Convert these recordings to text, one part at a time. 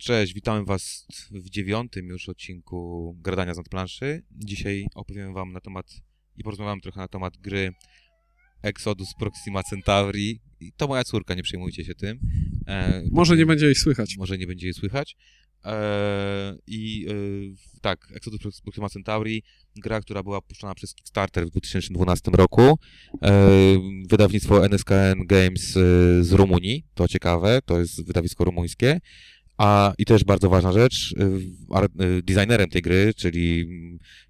Cześć, witamy Was w dziewiątym już odcinku Gradania z nadplanszy. Dzisiaj opowiem Wam na temat i porozmawiam trochę na temat gry Exodus Proxima Centauri. I to moja córka, nie przejmujcie się tym. E, może nie będzie jej słychać. Może nie będzie jej słychać. E, I e, tak, Exodus Proxima Centauri, gra, która była puszczona przez Kickstarter w 2012 roku. E, wydawnictwo NSKN Games e, z Rumunii, to ciekawe, to jest wydawisko rumuńskie. A i też bardzo ważna rzecz, y, y, designerem tej gry, czyli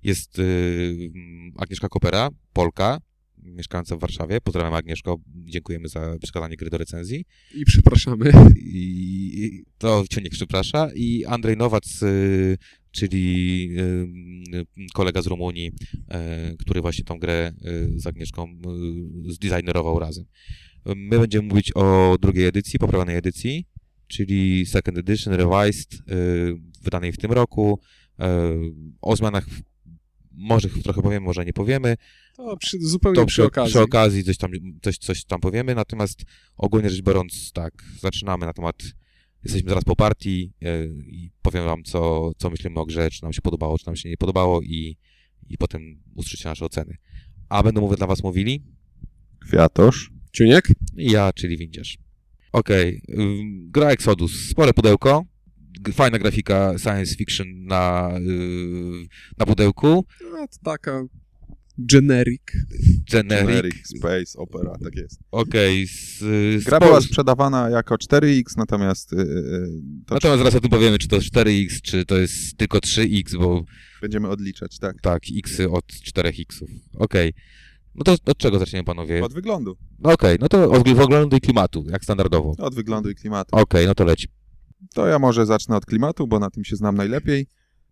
jest y, Agnieszka Kopera, Polka, mieszkająca w Warszawie. Pozdrawiam Agnieszko, dziękujemy za przekazanie gry do recenzji. I przepraszamy. I to cię nie przeprasza. I Andrzej Nowac, czyli kolega z Rumunii, który właśnie tą grę z Agnieszką zdesignerował razem. My będziemy mówić o drugiej edycji, poprawionej edycji czyli Second Edition Revised, y, wydanej w tym roku. Y, o zmianach może trochę powiemy, może nie powiemy. To przy, zupełnie to przy, przy, okazji. Przy okazji coś tam, coś, coś tam powiemy, natomiast ogólnie rzecz biorąc, tak, zaczynamy na temat, jesteśmy zaraz po partii y, i powiem wam, co, co myślimy o grze, czy nam się podobało, czy nam się nie podobało i, i potem usłyszycie nasze oceny. A będą mówię dla was mówili Kwiatosz, Ciuniek i ja, czyli Windziarz. Okej, okay. gra Exodus, spore pudełko, fajna grafika science fiction na, yy, na pudełku. No, to taka generic. Generic. Generic Space Opera, tak jest. Okej. Okay. Gra była sprzedawana jako 4X, natomiast... Yy, natomiast zaraz o tym powiemy, czy to jest 4X, czy to jest tylko 3X, bo... Będziemy odliczać, tak. Tak, X od 4X-ów. Okej. Okay. No to od czego zaczniemy, panowie? Od wyglądu. No okej, okay, no to od wyglądu i klimatu, jak standardowo. Od wyglądu i klimatu. Okej, okay, no to leci. To ja może zacznę od klimatu, bo na tym się znam najlepiej.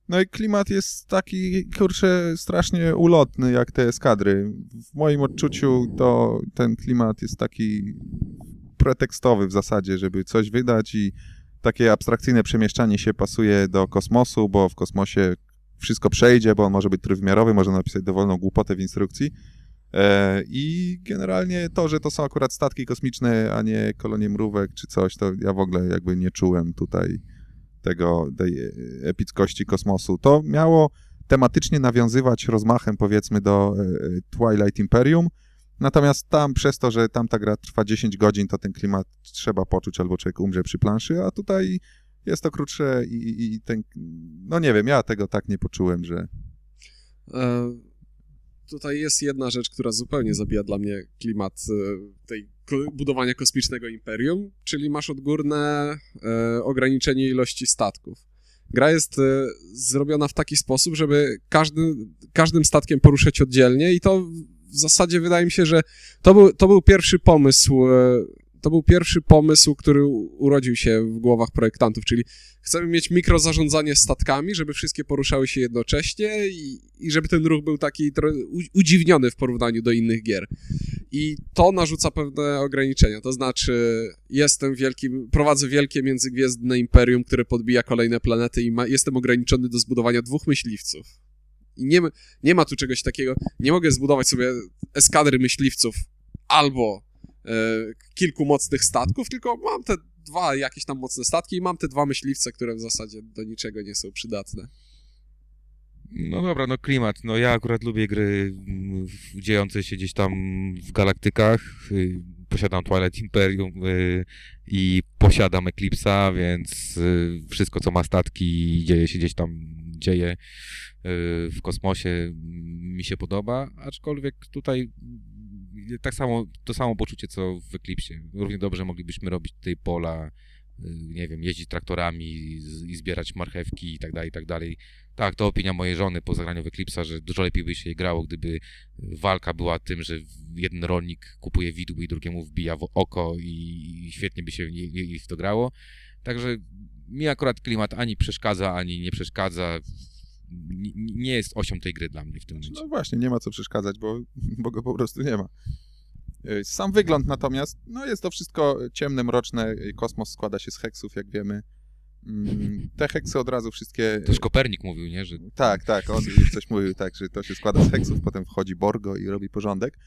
No i klimat jest taki, kurczę, strasznie ulotny, jak te eskadry. W moim odczuciu to ten klimat jest taki pretekstowy w zasadzie, żeby coś wydać i takie abstrakcyjne przemieszczanie się pasuje do kosmosu, bo w kosmosie wszystko przejdzie, bo on może być trójwymiarowy, można napisać dowolną głupotę w instrukcji. E, I generalnie to, że to są akurat statki kosmiczne, a nie kolonie mrówek czy coś, to ja w ogóle jakby nie czułem tutaj tego, tej epickości kosmosu. To miało tematycznie nawiązywać rozmachem, powiedzmy, do e, Twilight Imperium, natomiast tam, przez to, że tam ta gra trwa 10 godzin, to ten klimat trzeba poczuć, albo człowiek umrze przy planszy, a tutaj jest to krótsze i, i ten, no nie wiem, ja tego tak nie poczułem, że... E, tutaj jest jedna rzecz, która zupełnie zabija dla mnie klimat e, tej budowania kosmicznego imperium, czyli masz odgórne e, ograniczenie ilości statków. Gra jest e, zrobiona w taki sposób, żeby każdy, każdym statkiem poruszać oddzielnie i to w zasadzie wydaje mi się, że to był, to był pierwszy pomysł to był pierwszy pomysł, który urodził się w głowach projektantów, czyli chcemy mieć mikrozarządzanie statkami, żeby wszystkie poruszały się jednocześnie i, i żeby ten ruch był taki udziwniony w porównaniu do innych gier. I to narzuca pewne ograniczenia, to znaczy jestem wielkim, prowadzę wielkie międzygwiezdne imperium, które podbija kolejne planety i ma, jestem ograniczony do zbudowania dwóch myśliwców. I nie, nie ma tu czegoś takiego, nie mogę zbudować sobie eskadry myśliwców albo kilku mocnych statków, tylko mam te dwa jakieś tam mocne statki i mam te dwa myśliwce, które w zasadzie do niczego nie są przydatne. No dobra, no klimat. No ja akurat lubię gry mm, dziejące się gdzieś tam w galaktykach. Y, posiadam Twilight Imperium y, i posiadam Eclipse'a, więc y, wszystko co ma statki dzieje się gdzieś tam dzieje w kosmosie mi się podoba, aczkolwiek tutaj tak samo, to samo poczucie, co w Eclipsie. Równie dobrze moglibyśmy robić tutaj pola, y, nie wiem, jeździć traktorami i zbierać marchewki i tak dalej, i tak dalej. Tak, to opinia mojej żony po zagraniu w Eclipse'a, że dużo lepiej by się grało, gdyby walka była tym, że jeden rolnik kupuje widły i drugiemu wbija w oko i świetnie by się w to grało. Także mi akurat klimat ani przeszkadza, ani nie przeszkadza nie jest osią tej gry dla mnie w tym momencie. No właśnie, nie ma co przeszkadzać, bo, bo go po prostu nie ma. E, sam wygląd natomiast, no jest to wszystko ciemne, mroczne, kosmos składa się z heksów, jak wiemy. Mm, te heksy od razu wszystkie... Też Kopernik mówił, nie? Że... Tak, tak, on coś mówił, tak, że to się składa z heksów, potem wchodzi Borgo i robi porządek.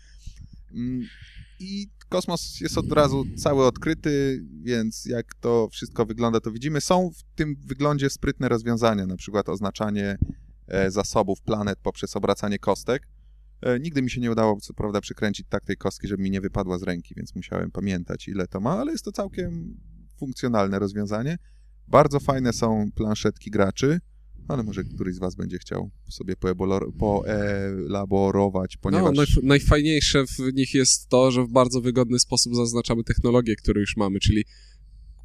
I kosmos jest od razu cały odkryty, więc jak to wszystko wygląda, to widzimy. Są w tym wyglądzie sprytne rozwiązania, na przykład oznaczanie e, zasobów planet poprzez obracanie kostek. E, nigdy mi się nie udało, co prawda, przykręcić tak tej kostki, żeby mi nie wypadła z ręki, więc musiałem pamiętać, ile to ma, ale jest to całkiem funkcjonalne rozwiązanie. Bardzo fajne są planszetki graczy, ale może któryś z was będzie chciał sobie poelaborować, ponieważ... No, najf- najfajniejsze w nich jest to, że w bardzo wygodny sposób zaznaczamy technologię, którą już mamy, czyli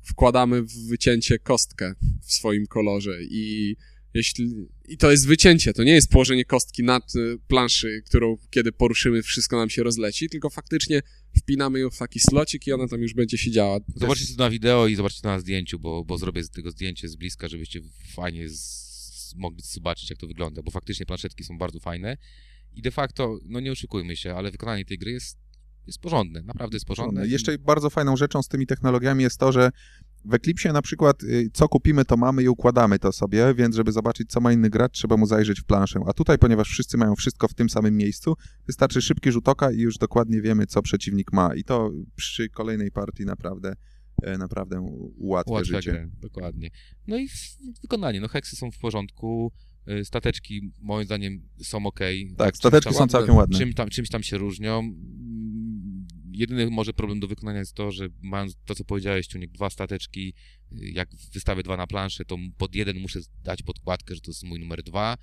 wkładamy w wycięcie kostkę w swoim kolorze i jeśli... I to jest wycięcie, to nie jest położenie kostki nad y, planszy, którą kiedy poruszymy wszystko nam się rozleci, tylko faktycznie wpinamy ją w taki slocik i ona tam już będzie siedziała. Zobaczcie to na wideo i zobaczcie to na zdjęciu, bo, bo zrobię z tego zdjęcie z bliska, żebyście fajnie z, mogli zobaczyć, jak to wygląda, bo faktycznie planszetki są bardzo fajne i de facto, no nie oszukujmy się, ale wykonanie tej gry jest, jest porządne, naprawdę jest porządne. Jeszcze bardzo fajną rzeczą z tymi technologiami jest to, że w Eclipsie na przykład y, co kupimy, to mamy i układamy to sobie, więc żeby zobaczyć, co ma inny gracz, trzeba mu zajrzeć w planszę. A tutaj, ponieważ wszyscy mają wszystko w tym samym miejscu, wystarczy szybki rzut oka i już dokładnie wiemy, co przeciwnik ma. I to przy kolejnej partii naprawdę naprawdę ułatwia, Ułatwia życie. grę, dokładnie. No i wykonanie, no heksy są w porządku, y, stateczki moim zdaniem są ok. Tak, stateczki są całkiem ładne. Czym tam, czymś tam się różnią. Mm, Jedyny może problem do wykonania jest to, że mając to, co powiedziałeś, Ciuniek, dwa stateczki, y, jak wystawię dwa na planszę, to pod jeden muszę dać podkładkę, że to jest mój numer dwa,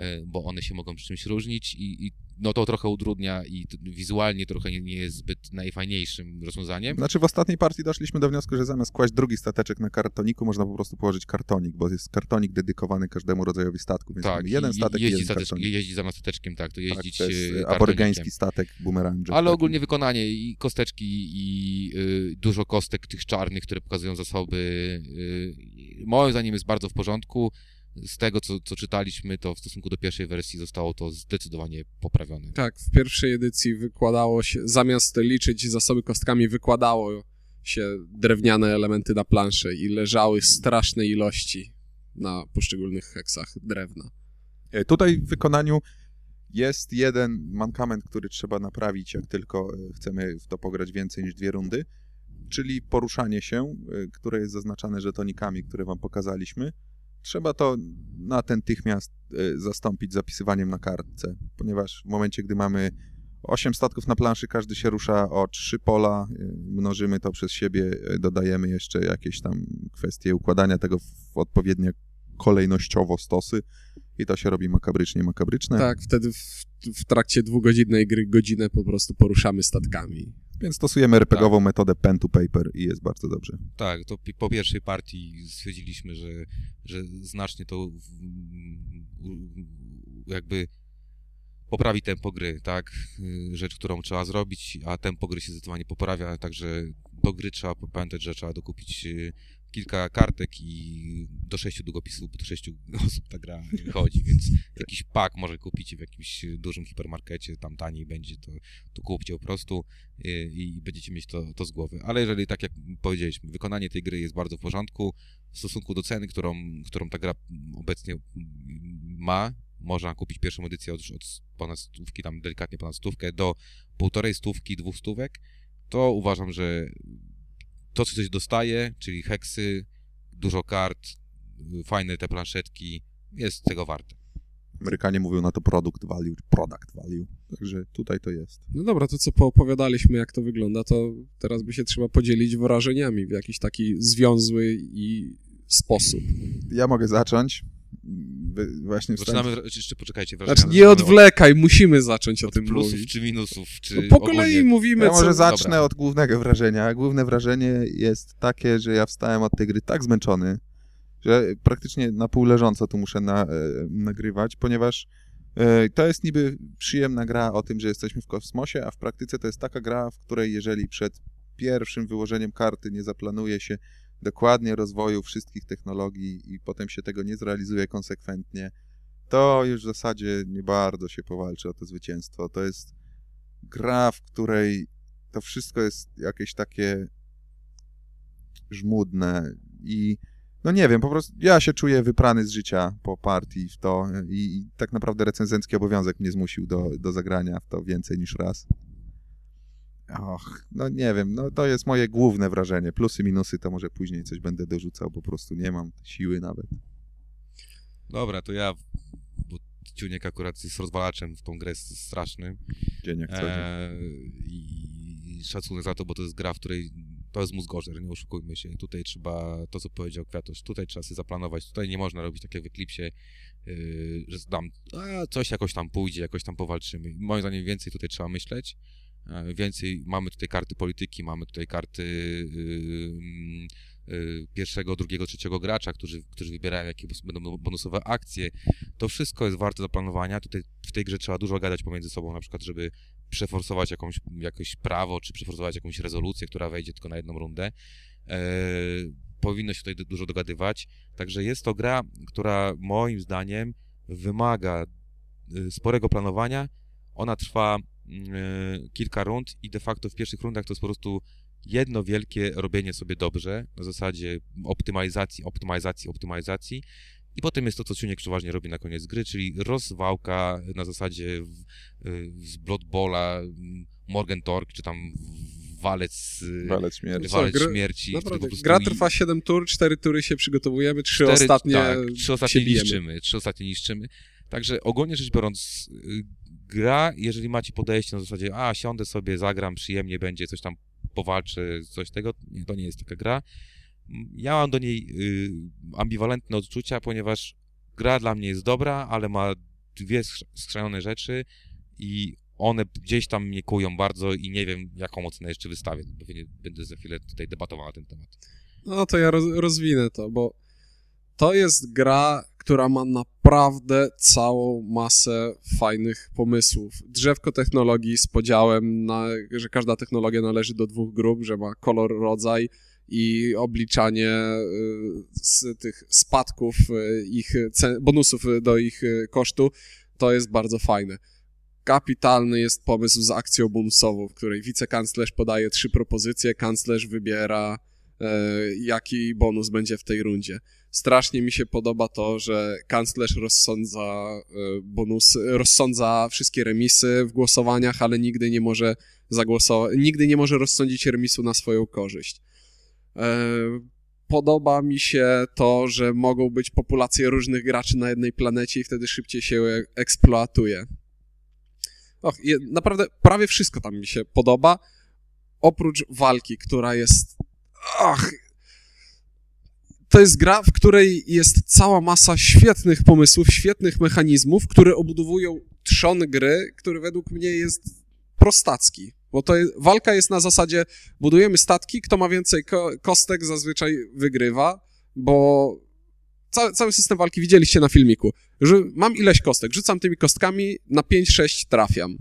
y, bo one się mogą przy czymś różnić i, i no to trochę utrudnia i wizualnie trochę nie, nie jest zbyt najfajniejszym rozwiązaniem. Znaczy w ostatniej partii doszliśmy do wniosku, że zamiast kłaść drugi stateczek na kartoniku, można po prostu położyć kartonik, bo jest kartonik dedykowany każdemu rodzajowi statku, więc Tak, jeden statek jeździ, jeden kartonik. jeździ zamiast stateczkiem, tak, to Tak, jeździć to jest y, kartonikiem. aborygeński statek boomerang. Ale ogólnie wykonanie i kosteczki i y, dużo kostek tych czarnych, które pokazują zasoby, y, moim zdaniem jest bardzo w porządku. Z tego, co, co czytaliśmy, to w stosunku do pierwszej wersji zostało to zdecydowanie poprawione. Tak, w pierwszej edycji wykładało się, zamiast liczyć zasoby kostkami, wykładało się drewniane elementy na planszę i leżały straszne ilości na poszczególnych heksach drewna. E, Tutaj w wykonaniu jest jeden mankament, który trzeba naprawić, jak tylko e, chcemy w to pograć więcej niż dwie rundy, czyli poruszanie się, e, które jest zaznaczane żetonikami, które wam pokazaliśmy. Trzeba to natychmiast e, zastąpić zapisywaniem na kartce, ponieważ w momencie, gdy mamy 8 statków na planszy, każdy się rusza o 3 pola, e, mnożymy to przez siebie, e, dodajemy jeszcze jakieś tam kwestie układania tego w odpowiednie kolejnościowo stosy i to się robi makabrycznie makabryczne. Tak, wtedy w, w trakcie dwugodzinnej gry godzinę po prostu poruszamy statkami. Więc stosujemy RPGową metodę pen to paper i jest bardzo dobrze. Tak, to po pierwszej partii stwierdziliśmy, że, że znacznie to jakby poprawi tempo gry, tak? Y, Rzecz, którą trzeba zrobić, a tempo gry się zdecydowanie poprawia, także do gry trzeba pamiętać, że trzeba dokupić y, kilka kartek i do sześciu długopisów, bo do sześciu osób ta gra chodzi, więc jakiś pak może kupić w jakimś dużym hipermarkecie, tam taniej będzie, to, to kupcie po prostu y, i będziecie mieć to, to z głowy. Ale jeżeli, tak jak powiedzieliśmy, wykonanie tej gry jest bardzo w porządku, w stosunku do ceny, którą, którą ta gra obecnie ma, można kupić pierwszą edycję od, od ponad stówki, tam delikatnie ponad stówkę, do półtorej stówki, dwóch stówek, to uważam, że to, co coś dostaje, czyli heksy, dużo kart, fajne te planszetki, jest tego warte. Amerykanie mówią na to product value, product value. Także tutaj to jest. No dobra, to co poopowiadaliśmy, jak to wygląda, to teraz by się trzeba podzielić wrażeniami w jakiś taki związły i sposób. Ja mogę zacząć. Właśnie wstałem- Zaczynamy, czy jeszcze poczekajcie. Znaczy, nie odwlekaj, musimy zacząć o od, tym od plusów mówić. czy minusów, czy No po kolei ogólnie. mówimy, Ja co... może zacznę Dobra. od głównego wrażenia. Główne wrażenie jest takie, że ja wstałem od tej gry tak zmęczony, że praktycznie na pół leżąco tu muszę na, e, nagrywać, ponieważ e, to jest niby przyjemna gra o tym, że jesteśmy w kosmosie, a w praktyce to jest taka gra, w której jeżeli przed pierwszym wyłożeniem karty nie zaplanuje się dokładnie rozwoju wszystkich technologii i potem się tego nie zrealizuje konsekwentnie, to już w zasadzie nie bardzo się powalczy o to zwycięstwo. To jest gra, w której to wszystko jest jakieś takie żmudne i no nie wiem, po prostu ja się czuję wyprany z życia po partii w to i, i tak naprawdę recenzencki obowiązek mnie zmusił do, do zagrania w to więcej niż raz. Och, no nie wiem, no to jest moje główne wrażenie. Plusy, minusy to może później coś będę dorzucał, po prostu nie mam siły nawet. Dobra, to ja, bo Ciuniek akurat jest rozwalaczem w tą grę straszny. Dzień jak co dzień. Eee, I szacunek za to, bo to jest gra, w której to jest mózgorzer, nie oszukujmy się. Tutaj trzeba, to co powiedział Kwiatusz, tutaj trzeba sobie zaplanować, tutaj nie można robić tak jak w Eklipsie, yy, że tam a, coś jakoś tam pójdzie, jakoś tam powalczymy. Moim zdaniem więcej tutaj trzeba myśleć. E, Więcej mamy tutaj karty polityki, mamy tutaj karty yy, yy, pierwszego, drugiego, trzeciego gracza, którzy, którzy wybierają, jakie będą bonusowe akcje. To wszystko jest warte zaplanowania. Tutaj w tej grze trzeba dużo gadać pomiędzy sobą, na przykład, żeby przeforsować jakąś, jakieś prawo, czy przeforsować jakąś rezolucję, która wejdzie tylko na jedną rundę. E, powinno się tutaj du- dużo dogadywać. Także jest to gra, która moim zdaniem wymaga y, sporego planowania. Ona trwa y, kilka rund i de facto w pierwszych rundach to jest po prostu jedno wielkie robienie sobie dobrze, na zasadzie optymalizacji, optymalizacji, optymalizacji. I potem jest to, co Ciuniek przeważnie robi na koniec gry, czyli rozwałka na zasadzie w, y, z Blood Bowla, mm, Morgan Tork, czy tam walec, y, Walec śmierci. Co, walec gra- śmierci. gra ni- trwa 7 tur, 4 tury się przygotowujemy, 3 cztery- ostatnie tak, trzy ostatnie się bijemy. niszczymy, trzy ostatnie niszczymy. Także ogólnie rzecz biorąc, y, gra, jeżeli macie podejście na zasadzie, a siądę sobie, zagram, przyjemnie będzie, coś tam powalczę, coś tego, nie, to nie jest taka gra. Ja mam do niej y, ambiwalentne odczucia, ponieważ gra dla mnie jest dobra, ale ma dwie skrz- skrzanione rzeczy i one gdzieś tam mnie kują bardzo i nie wiem, jaką ocenę jeszcze wystawię. Pewnie będę za chwilę tutaj debatował na ten temat. No to ja roz, rozwinę to, bo to jest gra, która ma naprawdę całą masę fajnych pomysłów. Drzewko technologii z podziałem, na, że każda technologia należy do dwóch grup, że ma kolor, rodzaj i obliczanie y, z tych spadków y, ich bonusów do ich y, kosztu, to jest bardzo fajne. Kapitalny jest pomysł z akcją bonusową, w której wicekanclerz podaje trzy propozycje, kanclerz wybiera e, jaki bonus będzie w tej rundzie. Strasznie mi się podoba to, że kanclerz rozsądza e, bonus, rozsądza wszystkie remisy w głosowaniach, ale nigdy nie może zagłosować, nigdy nie może rozsądzić remisu na swoją korzyść. E, Podoba mi się to, że mogą być populacje różnych graczy na jednej planecie i wtedy szybciej się eksploatuje. Och, naprawdę prawie wszystko tam mi się podoba, oprócz walki, która jest. To jest gra, w której jest cała masa świetnych pomysłów, świetnych mechanizmów, które obudowują trzon gry, który według mnie jest prostacki. Bo to jest, walka jest na zasadzie budujemy statki, kto ma więcej ko kostek zazwyczaj wygrywa, bo cały, cały system walki widzieliście na filmiku. Że mam ileś kostek, rzucam tymi kostkami, na 5-6 trafiam.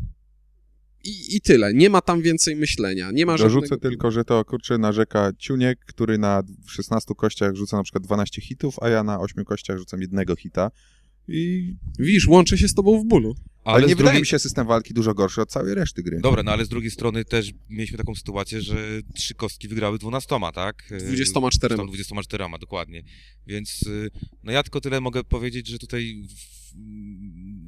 I, I tyle. Nie ma tam więcej myślenia. Nie ma Dorzucę żadnego... tylko, że to kurczę narzeka Ciuniek, który na 16 kościach rzuca na przykład 12 hitów, a ja na 8 kościach rzucam jednego hita. I... Widzisz, łączę się z tobą w bólu. Ale, nie z wydaje drugiej- mi się system walki dużo gorszy od całej reszty gry. Dobra, no ale z drugiej strony też mieliśmy taką sytuację, że trzy kostki wygrały 12, tak? E, 24. Tam 24, dokładnie. Więc y, no ja tylko tyle mogę powiedzieć, że tutaj w,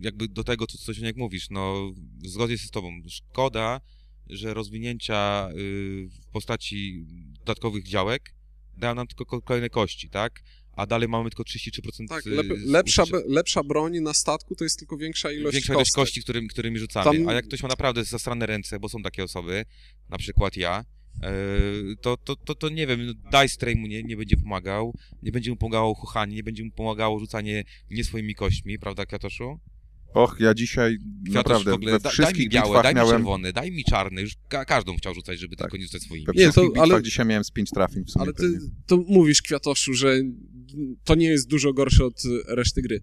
jakby do tego, co, co jak mówisz, no zgodzę się z tobą. Szkoda, że rozwinięcia y, w postaci dodatkowych działek dają nam tylko ko- kolejne kości, tak? A dalej mamy tylko 33% Tak, y, lep, lepsza, lepsza broń na statku to jest tylko większa ilość Większa ilość kostek. kości, którymi, którymi rzucamy. Tam- A jak ktoś ma naprawdę zasrane ręce, bo są takie osoby, na przykład ja, e, to, to, to, to nie wiem, no, Dice Tray mu nie, nie będzie pomagał, nie będzie mu pomagało chuchanie, nie będzie mu pomagało rzucanie nie swoimi kośćmi, prawda, Kwiatoszu? Och, ja dzisiaj Kwiatosz naprawdę w ogóle, we da, daj wszystkich mi białe, daj mi miałem... czerwony, daj mi czarny, już ka każdą chciał rzucać, żeby Tak. tylko nie rzucać swoimi. We Nie, to- wszystkich ale- dzisiaj miałem z 5 trafień w sumie Ale ty to mówisz, Kwiatoszu, że to nie jest dużo gorsze od reszty gry.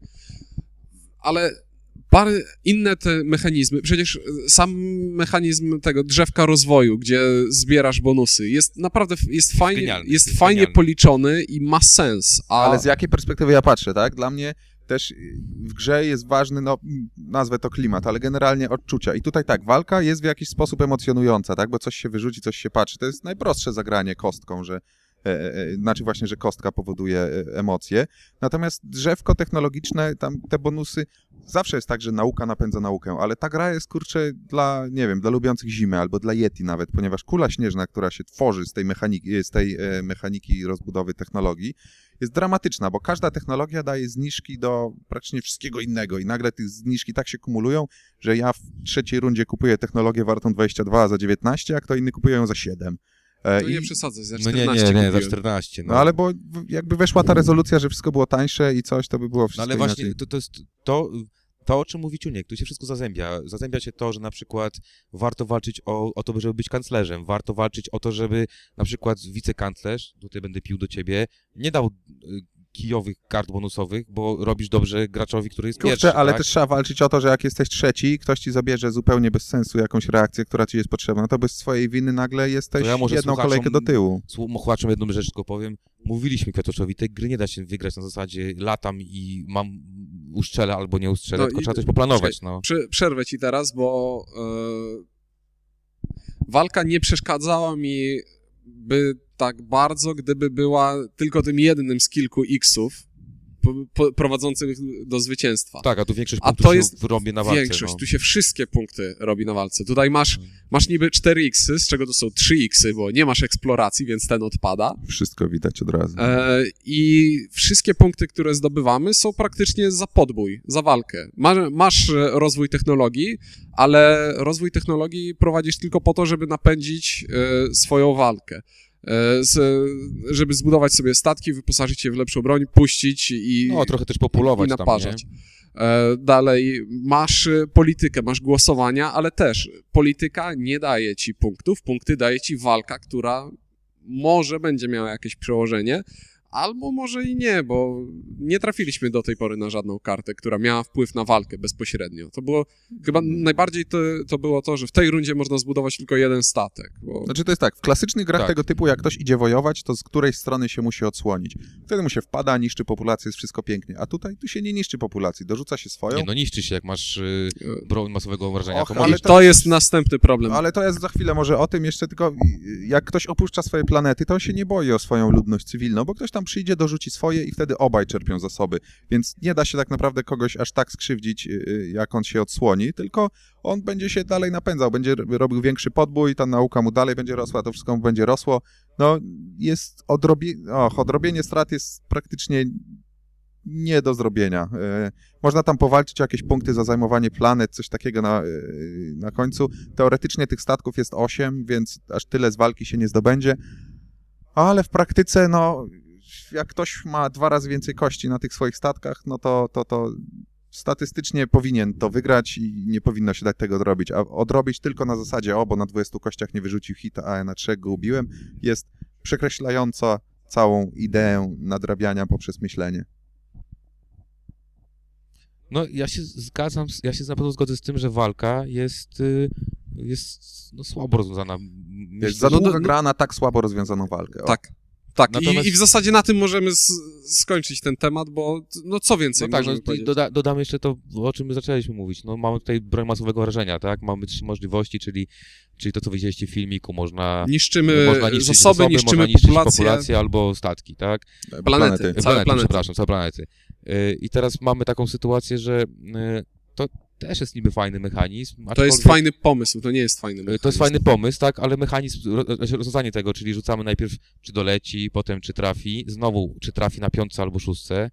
Ale parę inne te mechanizmy, przecież sam mechanizm tego drzewka rozwoju, gdzie zbierasz bonusy, jest naprawdę jest fajnie, genialny, jest jest fajnie genialny. policzony i ma sens. A Ale z jakiej perspektywy ja patrzę, tak? Dla mnie też y, w grze jest ważny, no nazwę to klimat, ale generalnie odczucia. I tutaj tak, walka jest w jakiś sposób emocjonująca, tak? Bo coś się wyrzuci, coś się patrzy. To jest najprostsze zagranie kostką, że e, e, znaczy właśnie, że kostka powoduje e, emocje. Natomiast drzewko technologiczne, tam te bonusy, zawsze jest tak, że nauka napędza naukę, ale ta gra jest, kurczę, dla, nie wiem, dla lubiących zimę albo dla Yeti nawet, ponieważ kula śnieżna, która się tworzy z tej mechaniki, z tej e, mechaniki rozbudowy technologii, jest dramatyczna, bo każda technologia daje zniżki do praktycznie wszystkiego innego i nagle tych zniżki tak się kumulują, że ja w trzeciej rundzie kupuję technologię wartą 22 za 19, a kto inny kupuje ją za 7. To i- nie przesadzaj, za No 14 nie, nie, nie, za kupiłem. 14. no ale bo jakby weszła ta rezolucja, że wszystko było tańsze i coś, to by było No wszystko ale właśnie, inaczej. to, to jest to, to, o czym mówi Ciuniek, tu się wszystko zazębia. Zazębia się to, że na przykład warto walczyć o, o to, żeby być kanclerzem, warto walczyć o to, żeby na przykład wicekanclerz, tutaj będę pił do ciebie, nie dał y, kijowych kart bonusowych, bo robisz dobrze graczowi, który jest pierwszy, Kurczę, ale tak? też trzeba walczyć o to, że jak jesteś trzeci, ktoś ci zabierze zupełnie bez sensu jakąś reakcję, która ci jest potrzebna, to bez swojej winy nagle jesteś To ja może jedną kolejkę do tyłu. Słuchaczom jedną rzecz tylko powiem. Mówiliśmy Kwiatoszowi, tej gry nie da się wygrać na zasadzie latam i mam uszczelę albo nie uszczelę, No tylko i- trzeba coś poplanować, no. Prze- przerwę ci teraz, bo e, walka nie przeszkadzała mi by tak bardzo, gdyby była tylko tym jednym z kilku X-ów prowadzących do zwycięstwa. Tak, a tu większość A punktów to się jest robi na walce, Większość, no. tu się wszystkie punkty robi na walce. Tutaj masz, masz niby 4 X-y, z czego to są 3 X-y, bo nie masz eksploracji, więc ten odpada. Wszystko widać od razu. E, I wszystkie punkty, które zdobywamy, są praktycznie za podbój, za walkę. Masz, masz rozwój technologii, ale rozwój technologii prowadzisz tylko po to, żeby napędzić e, swoją walkę. E, z, żeby zbudować sobie statki, wyposażyć je w lepszą broń, puścić i, No, trochę też populować i tam, naparzać. nie? E, Dalej, masz politykę, masz głosowania, ale też polityka nie daje ci punktów, punkty daje ci walka, która może będzie miała jakieś przełożenie, albo może i nie, bo nie trafiliśmy do tej pory na żadną kartę, która miała wpływ na walkę bezpośrednio. To było, chyba najbardziej to, to było to, że w tej rundzie można zbudować tylko jeden statek, bo Znaczy to jest tak, w klasycznych grach Tak. tego typu, jak ktoś idzie wojować, to z której strony się musi odsłonić. Wtedy mu się wpada, niszczy populację, jest wszystko pięknie. A tutaj tu się nie niszczy populacji, dorzuca się swoją. Nie, no niszczy się, jak masz y, broń masowego wrażenia. Och, to ale. I to jest następny problem. Ale to jest za chwilę może o tym jeszcze tylko, jak ktoś opuszcza swoje planety, to się nie boi o swoją ludność cywilną, bo ktoś tam przyjdzie, dorzuci swoje i wtedy obaj czerpią zasoby. Więc nie da się tak naprawdę kogoś aż tak skrzywdzić, y, y, jak on się odsłoni, tylko on będzie się dalej napędzał, będzie robił większy podbój, ta nauka mu dalej będzie rosła, to wszystko mu będzie rosło. No, jest odrobienie, och, odrobienie strat jest praktycznie nie do zrobienia. E, Można tam powalczyć o jakieś punkty za zajmowanie planet, coś takiego na, na końcu. Teoretycznie tych statków jest 8, więc aż tyle z walki się nie zdobędzie. Ale w praktyce, no, jak ktoś ma dwa razy więcej kości na tych swoich statkach, no to, to, to statystycznie powinien to wygrać i nie powinno się dać tego odrobić. A odrobić tylko na zasadzie, o, bo na 20 kościach nie wyrzucił hita, a ja na 3 go ubiłem, jest przekreślająca całą ideę nadrabiania poprzez myślenie. No ja się zgadzam, ja się na pewno zgodzę z tym, że walka jest, y, jest no, słabo rozwiązana. Jest Myślę, za no, długa no- gra na tak słabo rozwiązaną walkę. O. Tak. Tak, Natomiast- I, i w zasadzie na tym możemy z, skończyć ten temat, bo no co więcej No tak, no, możemy i powiedzieć? doda, dodam jeszcze to, o czym my zaczęliśmy mówić. No, mamy tutaj broń masowego wrażenia, tak? Mamy trzy możliwości, czyli, czyli to, co widzieliście w filmiku, można, Niszczymy, można niszczyć zasoby, zasoby, niszczymy można niszczyć populację. populację albo statki, tak? Planety. Planety. Całe planety, planety. przepraszam, całe planety. Y, I teraz mamy taką sytuację, że y, to też jest niby fajny mechanizm. To jest fajny pomysł, to nie jest fajny mechanizm. To jest fajny pomysł, tak, ale mechanizm, znaczy rozwiązanie tego, czyli rzucamy najpierw, czy doleci, potem czy trafi, znowu, czy trafi na piątce albo szóstce.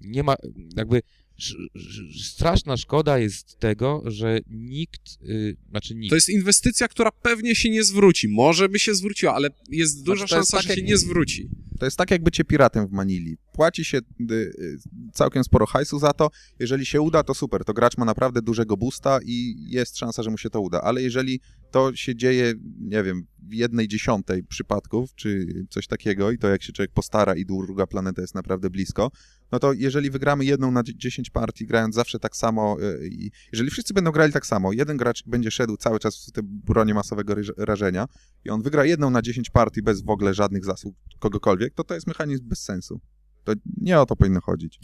Nie ma, jakby, sz, sz, straszna szkoda jest tego, że nikt, y, znaczy nikt, To jest inwestycja, która pewnie się nie zwróci. Może by się zwróciła, ale jest duża Znaczy, to jest szansa, tak, że jak- się nie zwróci. To jest tak, jakby cię piratem w Manili. Płaci się y, y, całkiem sporo hajsu za to. Jeżeli się uda, to super. To gracz ma naprawdę dużego boosta i jest szansa, że mu się to uda. Ale jeżeli to się dzieje, nie wiem, w jednej dziesiątej przypadków, czy coś takiego, i to jak się człowiek postara i druga planeta jest naprawdę blisko, no to jeżeli wygramy jedną na dzie- 10 partii, grając zawsze tak samo, y, i jeżeli wszyscy będą grali tak samo, jeden gracz będzie szedł cały czas w te bronie masowego rażenia i on wygra jedną na 10 partii bez w ogóle żadnych zasług kogokolwiek, to to jest mechanizm bez sensu. To nie o to powinno chodzić.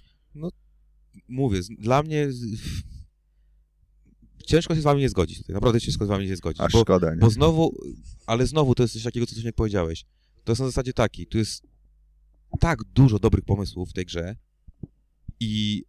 mówię, z- dla mnie ciężko się z wami nie zgodzić naprawdę ciężko z wami nie zgodzić, Aż bo, szkoda, nie? bo znowu, ale znowu to jest coś takiego, co coś nie powiedziałeś. To jest na zasadzie taki, tu jest tak dużo dobrych pomysłów w tej grze i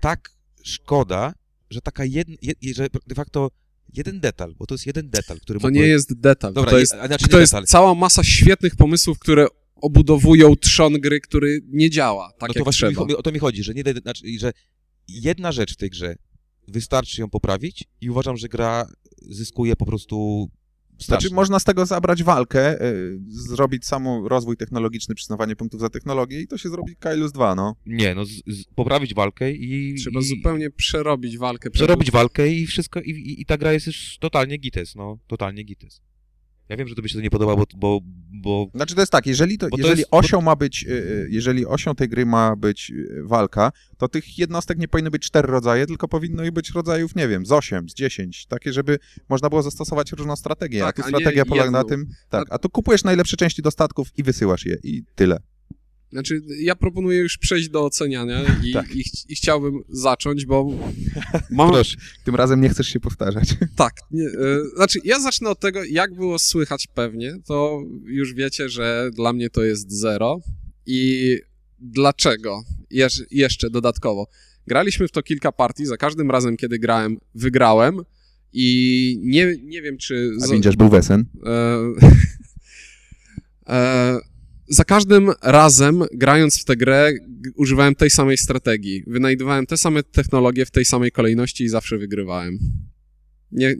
tak szkoda, że taka jedna, je, że de facto jeden detal, bo to jest jeden detal, który To mógłby- nie jest detal. Dobra, to jest, a znaczy to jest detal. cała masa świetnych pomysłów, które obudowują trzon gry, który nie działa tak no to jak właśnie mi, trzeba. cho- o to mi chodzi, że, nie, znaczy, że jedna rzecz w tej grze wystarczy ją poprawić i uważam, że gra zyskuje po prostu Znaczy, można z tego zabrać walkę, y, zrobić samo rozwój technologiczny, przyznawanie punktów za technologię i to się zrobi Kailus 2, no. Nie, no z, z, poprawić walkę i... Trzeba i, zupełnie przerobić walkę. Przerobić walkę i wszystko, i, i, i ta gra jest już totalnie gites, no, totalnie gites. Ja wiem, że tobie się to nie podoba, bo, bo, bo Znaczy to jest tak, jeżeli, to, to jeżeli jest- osią ma być, y, y, jeżeli osią tej gry ma być y, walka, to tych jednostek nie powinny być cztery rodzaje, tylko powinno ich być rodzajów, nie wiem, z osiem, z dziesięć, takie, żeby można było zastosować różną strategię, Tak, a tu strategia polega na tym, tak, a tu kupujesz najlepsze części do statków i wysyłasz je i tyle. Znaczy, ja proponuję już przejść do oceniania i, Tak. i, ch- i chciałbym zacząć, bo mam... proszę. Tym razem nie chcesz się powtarzać. Tak, nie, e, znaczy ja zacznę od tego, jak było słychać pewnie, to już wiecie, że dla mnie to jest zero i dlaczego? Jesz, jeszcze dodatkowo. Graliśmy w to kilka partii, za każdym razem, kiedy grałem, wygrałem i nie, nie wiem, czy... A z- był wesen. E, e, za każdym razem, grając w tę grę, używałem tej samej strategii. Wynajdowałem te same technologie w tej samej kolejności i zawsze wygrywałem. Nie,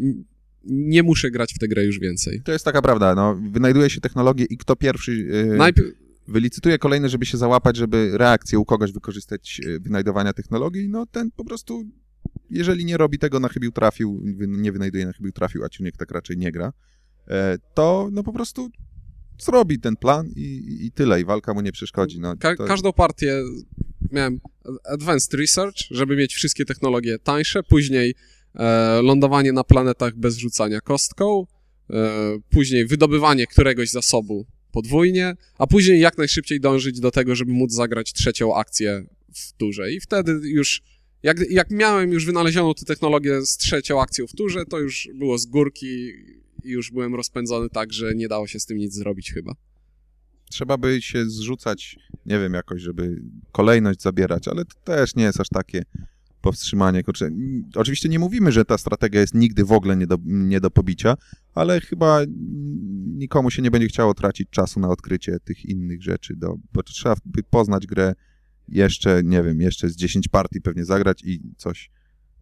nie muszę grać w tę grę już więcej. To jest taka prawda, no, wynajduje się technologię i kto pierwszy y, Najpierw, wylicytuje kolejny, żeby się załapać, żeby reakcję u kogoś wykorzystać y, wynajdowania technologii, no ten po prostu, jeżeli nie robi tego na chybił trafił, nie wynajduje na chybił trafił, a Ciuniek tak raczej nie gra, e, to no po prostu zrobi ten plan i, i- tyle, i walka mu nie przeszkodzi. No, ka- każdą partię miałem Advanced Research, żeby mieć wszystkie technologie tańsze, później e, lądowanie na planetach bez rzucania kostką, e, później wydobywanie któregoś zasobu podwójnie, a później jak najszybciej dążyć do tego, żeby móc zagrać trzecią akcję w turze. I wtedy już, jak, jak miałem już wynalezioną tę technologię z trzecią akcją w turze, to już było z górki i już byłem rozpędzony tak, że nie dało się z tym nic zrobić chyba. Trzeba by się zrzucać, nie wiem, jakoś, żeby kolejność zabierać, ale to też nie jest aż takie powstrzymanie. Kurczę, oczywiście nie mówimy, że ta strategia jest nigdy w ogóle nie do, nie do pobicia, ale chyba nikomu się nie będzie chciało tracić czasu na odkrycie tych innych rzeczy, do, bo trzeba by poznać grę jeszcze, nie wiem, jeszcze z 10 partii pewnie zagrać i coś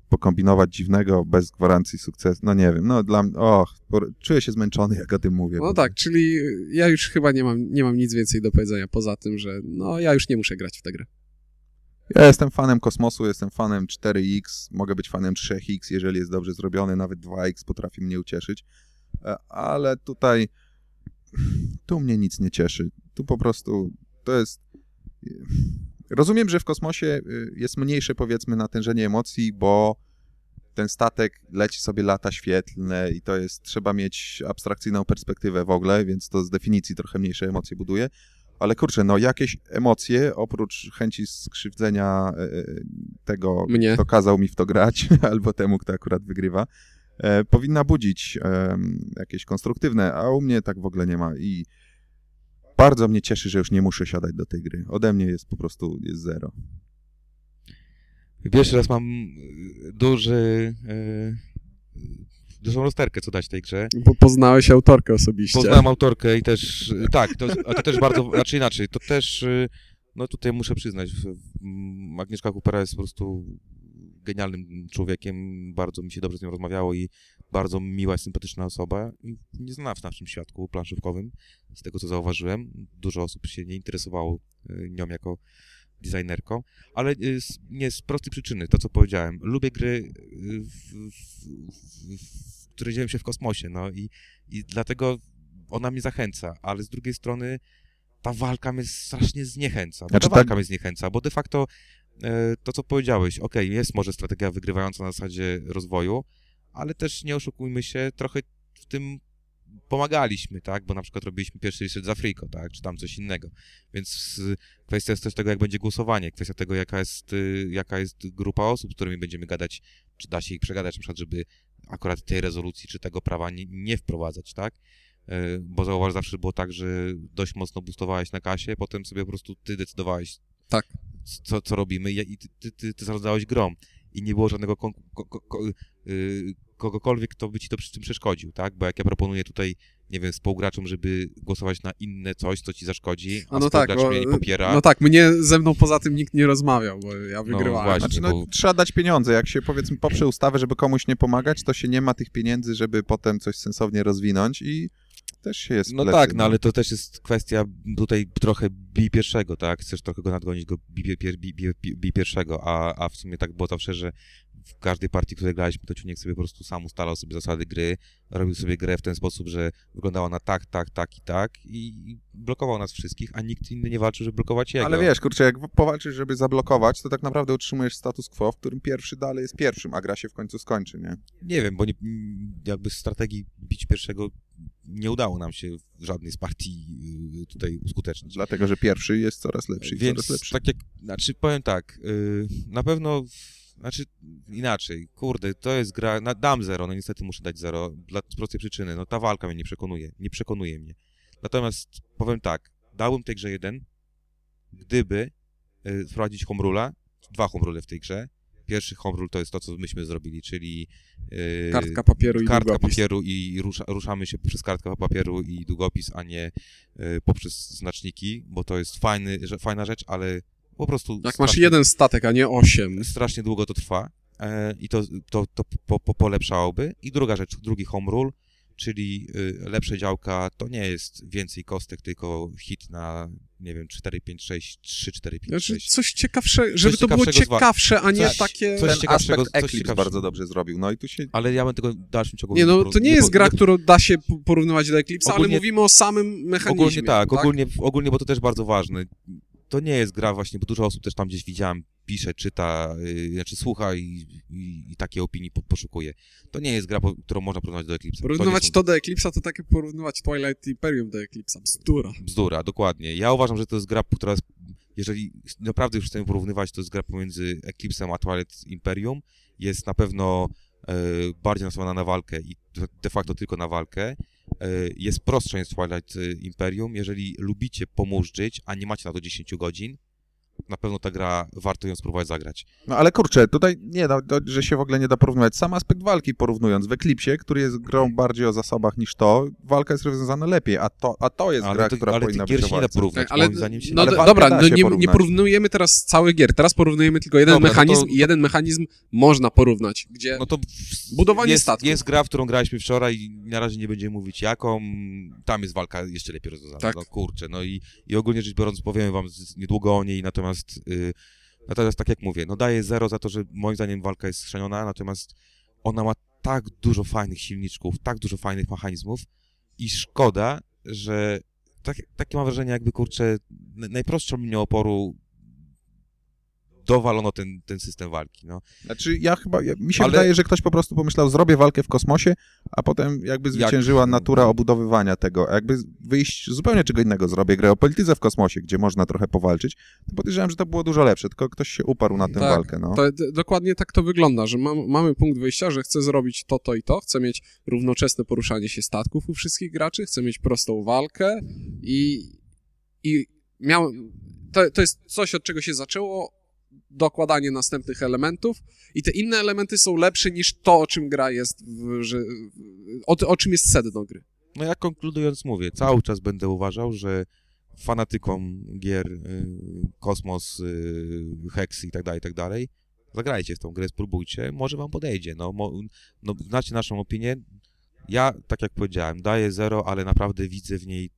pokombinować dziwnego bez gwarancji sukcesu. No nie wiem, no dla mnie, och, czuję się zmęczony, jak o tym mówię. No tak, czyli ja już chyba nie mam, nie mam nic więcej do powiedzenia poza tym, że no ja już nie muszę grać w tę grę. Ja jestem fanem kosmosu, jestem fanem 4X, mogę być fanem 3X, jeżeli jest dobrze zrobiony, nawet 2X potrafi mnie ucieszyć, E, ale tutaj tu mnie nic nie cieszy. Tu po prostu to jest... Rozumiem, że w kosmosie y, jest mniejsze powiedzmy natężenie emocji, bo ten statek leci sobie lata świetlne i to jest, trzeba mieć abstrakcyjną perspektywę w ogóle, więc to z definicji trochę mniejsze emocje buduje. Ale kurczę, no jakieś emocje, oprócz chęci skrzywdzenia e, e, tego, Mnie. kto kazał mi w to grać, albo temu, kto akurat wygrywa, e, powinna budzić jakieś konstruktywne, a u mnie tak w ogóle nie ma i bardzo mnie cieszy, że już nie muszę siadać do tej gry. Ode mnie jest po prostu jest zero. Pierwszy raz mam y, duży, y, dużą rozterkę, co dać tej grze. Bo poznałeś autorkę osobiście. Poznałem autorkę i też, y, tak, to, a to też bardzo, znaczy inaczej, to też, no tutaj muszę przyznać, Agnieszka Kupera jest po prostu genialnym człowiekiem, bardzo mi się dobrze z nią rozmawiało i bardzo miła, sympatyczna osoba i nieznana w naszym świadku planszówkowym, z tego co zauważyłem. Dużo osób się nie interesowało y, nią jako designerką, ale y, nie z prostej przyczyny, to co powiedziałem. Lubię gry, y, w, w, w, które dzieją się w kosmosie, no i, i dlatego ona mnie zachęca, ale z drugiej strony ta walka mnie strasznie zniechęca. Znaczy ta tak- walka mnie zniechęca, bo de facto e, to, co powiedziałeś, okej, jest może strategia wygrywająca na zasadzie rozwoju, ale też nie oszukujmy się, trochę w tym pomagaliśmy, tak? Bo na przykład robiliśmy pierwszy research z Afriko, tak? Czy tam coś innego. Więc y, kwestia jest też tego, jak będzie głosowanie, kwestia tego, jaka jest, y, jaka jest grupa osób, z którymi będziemy gadać, czy da się ich przegadać, na przykład, żeby akurat tej rezolucji, czy tego prawa nie, nie wprowadzać, tak? e, bo zauważ, zawsze było tak, że dość mocno boostowałeś na kasie, potem sobie po prostu ty decydowałeś, Tak. co, co robimy i i ty, ty, ty, ty zarządzałeś grą i nie było żadnego kon, ko, ko, ko, y, kogokolwiek, kto by ci to przy tym przeszkodził, tak? Bo jak ja proponuję tutaj, nie wiem, współgraczom, żeby głosować na inne coś, co ci zaszkodzi, a, A no tak, bo, mnie nie popiera, no tak, mnie ze mną poza tym nikt nie rozmawiał, bo ja wygrywałem. właśnie. Znaczy, no, bo- trzeba dać pieniądze. Jak się powiedzmy poprze ustawę, żeby komuś nie pomagać, to się nie ma tych pieniędzy, żeby potem coś sensownie rozwinąć i też się jest No plecy, tak, no ale to też jest kwestia tutaj trochę bi pierwszego, tak? Chcesz trochę go nadgonić, go bi, bi, bi, bi pierwszego, a, a w sumie tak było zawsze, że w każdej partii, w której graliśmy, to Ciuniek sobie po prostu sam ustalał sobie zasady gry, robił sobie grę w ten sposób, że wyglądała na tak, tak, tak i tak i blokował nas wszystkich, a nikt inny nie walczył, żeby blokować jego. Ale wiesz, kurczę, jak powalczysz, żeby zablokować, to tak naprawdę utrzymujesz status quo, w którym pierwszy dalej jest pierwszym, a gra się w końcu skończy, nie? Nie wiem, bo nie, jakby strategii bić pierwszego nie udało nam się w żadnej z partii y, tutaj uskutecznić. Dlatego, że pierwszy jest coraz lepszy Więc coraz lepszy. tak jak, znaczy powiem tak, yy, na pewno, znaczy inaczej, kurde, to jest gra, na, dam zero, no niestety muszę dać zero, dla z prostej przyczyny, no ta walka mnie nie przekonuje, nie przekonuje mnie. Natomiast powiem tak, dałbym tej grze jeden, gdyby yy, wprowadzić home rule'a, dwa home rule w tej grze. Pierwszy home rule to jest to, co myśmy zrobili, czyli yy, Kartka papieru i kartka długopis. papieru i rusza, ruszamy się przez kartkę papieru i długopis, a nie y, poprzez znaczniki, bo to jest fajny, że, fajna rzecz, ale po prostu Jak masz jeden statek, a nie osiem. strasznie długo to trwa e, i to, to, to po, po, polepszałoby. I druga rzecz, drugi home rule, czyli y, lepsze działka, to nie jest więcej kostek, tylko hit na, nie wiem, 4, 5, 6, 3, 4, 5, Znaczy, 6. coś ciekawsze, żeby to było ciekawsze, a nie Coś- takie... coś Ten ciekawszego- aspekt coś ciekawszego. bardzo dobrze zrobił, no i tu się... Ale ja bym tego w dalszym ciągu... Nie, no to nie jest po- gra, którą da się porównywać do Eclipse, ale Ogólnie- mówimy o samym mechanizmie. Ogólnie tak, Ogólnie, ogólnie, bo to też bardzo ważne. To nie jest gra właśnie, bo dużo osób też tam gdzieś widziałem, pisze, czyta, yy, znaczy słucha i, i, i takie opinii po, poszukuje. To nie jest gra, po, którą można porównać do Eclipse. Porównywać to, nie to do Eclipse'a to takie porównywać Twilight Imperium do Eclipse'a. Bzdura. są bzdura, dokładnie. Ja uważam, że to jest gra, która jest, jeżeli naprawdę już chcemy porównywać, to jest gra pomiędzy Eclipse'em a Twilight Imperium. Jest na pewno bardziej nastawiona na walkę i de- de facto tylko na walkę. E, jest prostsza niż Twilight e, Imperium. Jeżeli lubicie pomóżdżyć, a nie macie na to 10 godzin, na pewno ta gra, warto ją spróbować zagrać. No ale kurczę, tutaj nie da, to, że się w ogóle nie da porównywać. Sam aspekt walki porównując, w Eclipsie, który jest grą bardziej o zasobach niż to, walka jest rozwiązana lepiej, a to, a to jest Ale, gra, to, która ale powinna być się nie da porównać, ale moim zdaniem się no nie ale dobra, da no się nie, nie porównujemy teraz całych gier. Teraz porównujemy tylko jeden Dobra, no mechanizm to- i jeden mechanizm można porównać, gdzie No to Budowanie jest, statków. Jest gra, w którą graliśmy wczoraj i na razie nie będziemy mówić jaką. Tam jest walka jeszcze lepiej rozwiązana. Tak. No kurczę, no i, i ogólnie rzecz biorąc powiemy wam niedługo o niej, natomiast y, natomiast tak jak mówię, no daję zero za to, że moim zdaniem walka jest schrzeniona, natomiast ona ma tak dużo fajnych silniczków, tak dużo fajnych mechanizmów i szkoda, że tak, takie mam wrażenie jakby kurczę najprostszą linią oporu dowalono ten, ten system walki, no. Znaczy ja chyba, ja, mi się Ale- wydaje, że ktoś po prostu pomyślał, zrobię walkę w kosmosie, a potem jakby zwyciężyła natura obudowywania tego. A jakby wyjść zupełnie czego innego zrobię, grę o polityce w kosmosie, gdzie można trochę powalczyć, to podejrzewam, że to było dużo lepsze, tylko ktoś się uparł na tę Tak, walkę, no. To, dokładnie tak to wygląda, że mam, mamy punkt wyjścia, że chcę zrobić to, to i to, chcę mieć równoczesne poruszanie się statków u wszystkich graczy, chcę mieć prostą walkę i, i miałem, to, to jest coś, od czego się zaczęło, dokładanie następnych elementów i te inne elementy są lepsze niż to, o czym gra jest, w, że, o, o czym jest sedno gry. No ja konkludując mówię, cały czas będę uważał, że fanatykom gier y, Kosmos, y, Hex i tak dalej, i tak dalej, zagrajcie w tą grę, spróbujcie, może wam podejdzie, no, mo, no znacie naszą opinię, ja, tak jak powiedziałem, daję zero, ale naprawdę widzę w niej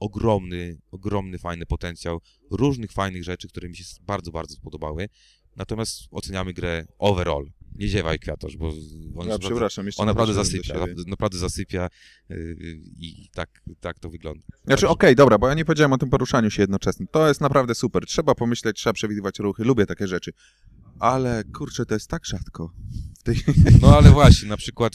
ogromny, ogromny, fajny potencjał różnych fajnych rzeczy, które mi się bardzo, bardzo spodobały, natomiast oceniamy grę overall. Nie ziewaj kwiatosz, bo on Ja naprawdę- przepraszam, jeszcze on naprawdę zasypia, naprawdę, naprawdę zasypia yy, i tak, tak to wygląda. Znaczy, okej, dobra, bo ja nie powiedziałem o tym poruszaniu się jednoczesnym. To jest naprawdę super. Trzeba pomyśleć, trzeba przewidywać ruchy, lubię takie rzeczy. Ale kurczę, to jest tak rzadko. No ale właśnie, na przykład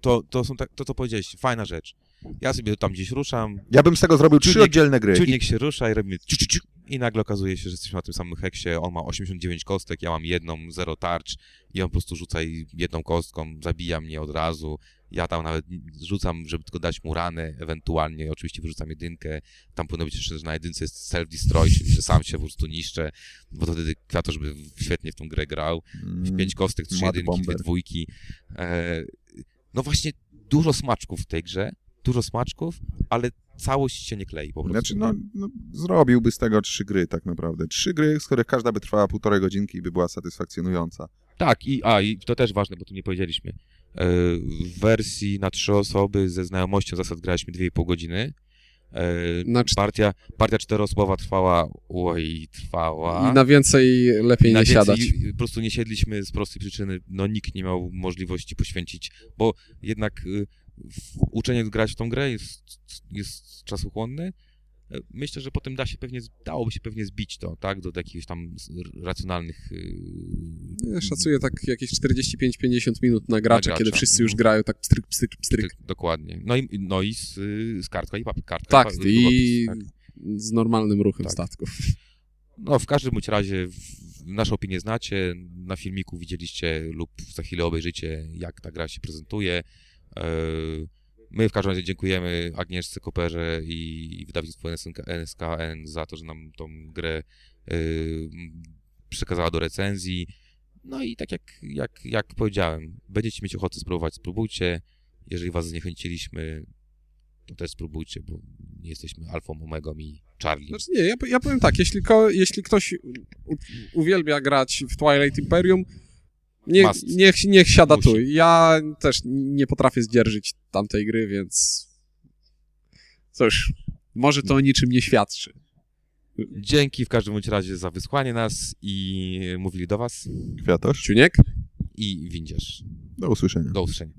to, to są tak, to co powiedziałeś, fajna rzecz. Ja sobie tam gdzieś ruszam, Ja bym z tego zrobił trzy Czujnik- oddzielne gry. I czujnik się rusza i robimy ciu, ciu, ciu, i nagle okazuje się, że jesteśmy na tym samym heksie, on ma 89 kostek, ja mam jedną, zero tarcz i on po prostu rzuca i jedną kostką, zabija mnie od razu Ja tam nawet rzucam, żeby tylko dać mu ranę, ewentualnie oczywiście wyrzucam jedynkę. Tam powinno być jeszcze, że na jedynce jest self-destroy, czyli że sam się po prostu niszczę, bo to wtedy Kwiatosz by świetnie w tą grę grał. Mm, Pięć kostek, trzy jedynki, dwie dwójki. E, no właśnie, dużo smaczków w tej grze, dużo smaczków, ale całość się nie klei po prostu. Znaczy, no, no, zrobiłby z tego trzy gry tak naprawdę. Trzy gry, z których każda by trwała półtorej godzinki i by była satysfakcjonująca. Tak, i, a, i to też ważne, bo tu nie powiedzieliśmy. E, W wersji na trzy osoby ze znajomością zasad graliśmy 2,5 godziny. E, Na czt- Partia, partia czteroosobowa trwała, oj, trwała. I na więcej lepiej Na nie więcej siadać. Po prostu nie siedliśmy z prostej przyczyny, no nikt nie miał możliwości poświęcić, bo jednak y, uczenie grać w tą grę jest, jest czasochłonne. Myślę, że potem da się pewnie, dałoby się pewnie zbić to, tak, do jakichś tam racjonalnych... y, Ja szacuję tak jakieś 45-50 minut na gracza, gracza, kiedy wszyscy już mhm. grają tak pstryk, pstryk, pstryk. Dokładnie. No i, no i z, y, z kartka i papier. Kartka Tak, i tak. z normalnym ruchem Tak. statków. No, w każdym bądź razie naszą opinię znacie, na filmiku widzieliście lub za chwilę obejrzycie, jak ta gra się prezentuje. E, My w każdym razie dziękujemy Agnieszce Koperze i wydawnictwu NSK, NSKN za to, że nam tą grę e, przekazała do recenzji. No i tak jak, jak, jak powiedziałem, będziecie mieć ochotę spróbować, spróbujcie. Jeżeli was zniechęciliśmy, to też spróbujcie, bo nie jesteśmy alfą, omegą i Charlie. Znaczy nie, ja, ja powiem tak, jeśli, ko, jeśli ktoś u, uwielbia grać w Twilight Imperium, niech, Must. niech, niech siada Musi. tu. Ja też nie potrafię zdzierżyć tamtej gry, więc cóż, może to o niczym nie świadczy. Dzięki w każdym bądź razie za wysłanie nas i mówili do was Kwiatosz, Ciuniek? i windziarz. do usłyszenia. Do usłyszenia.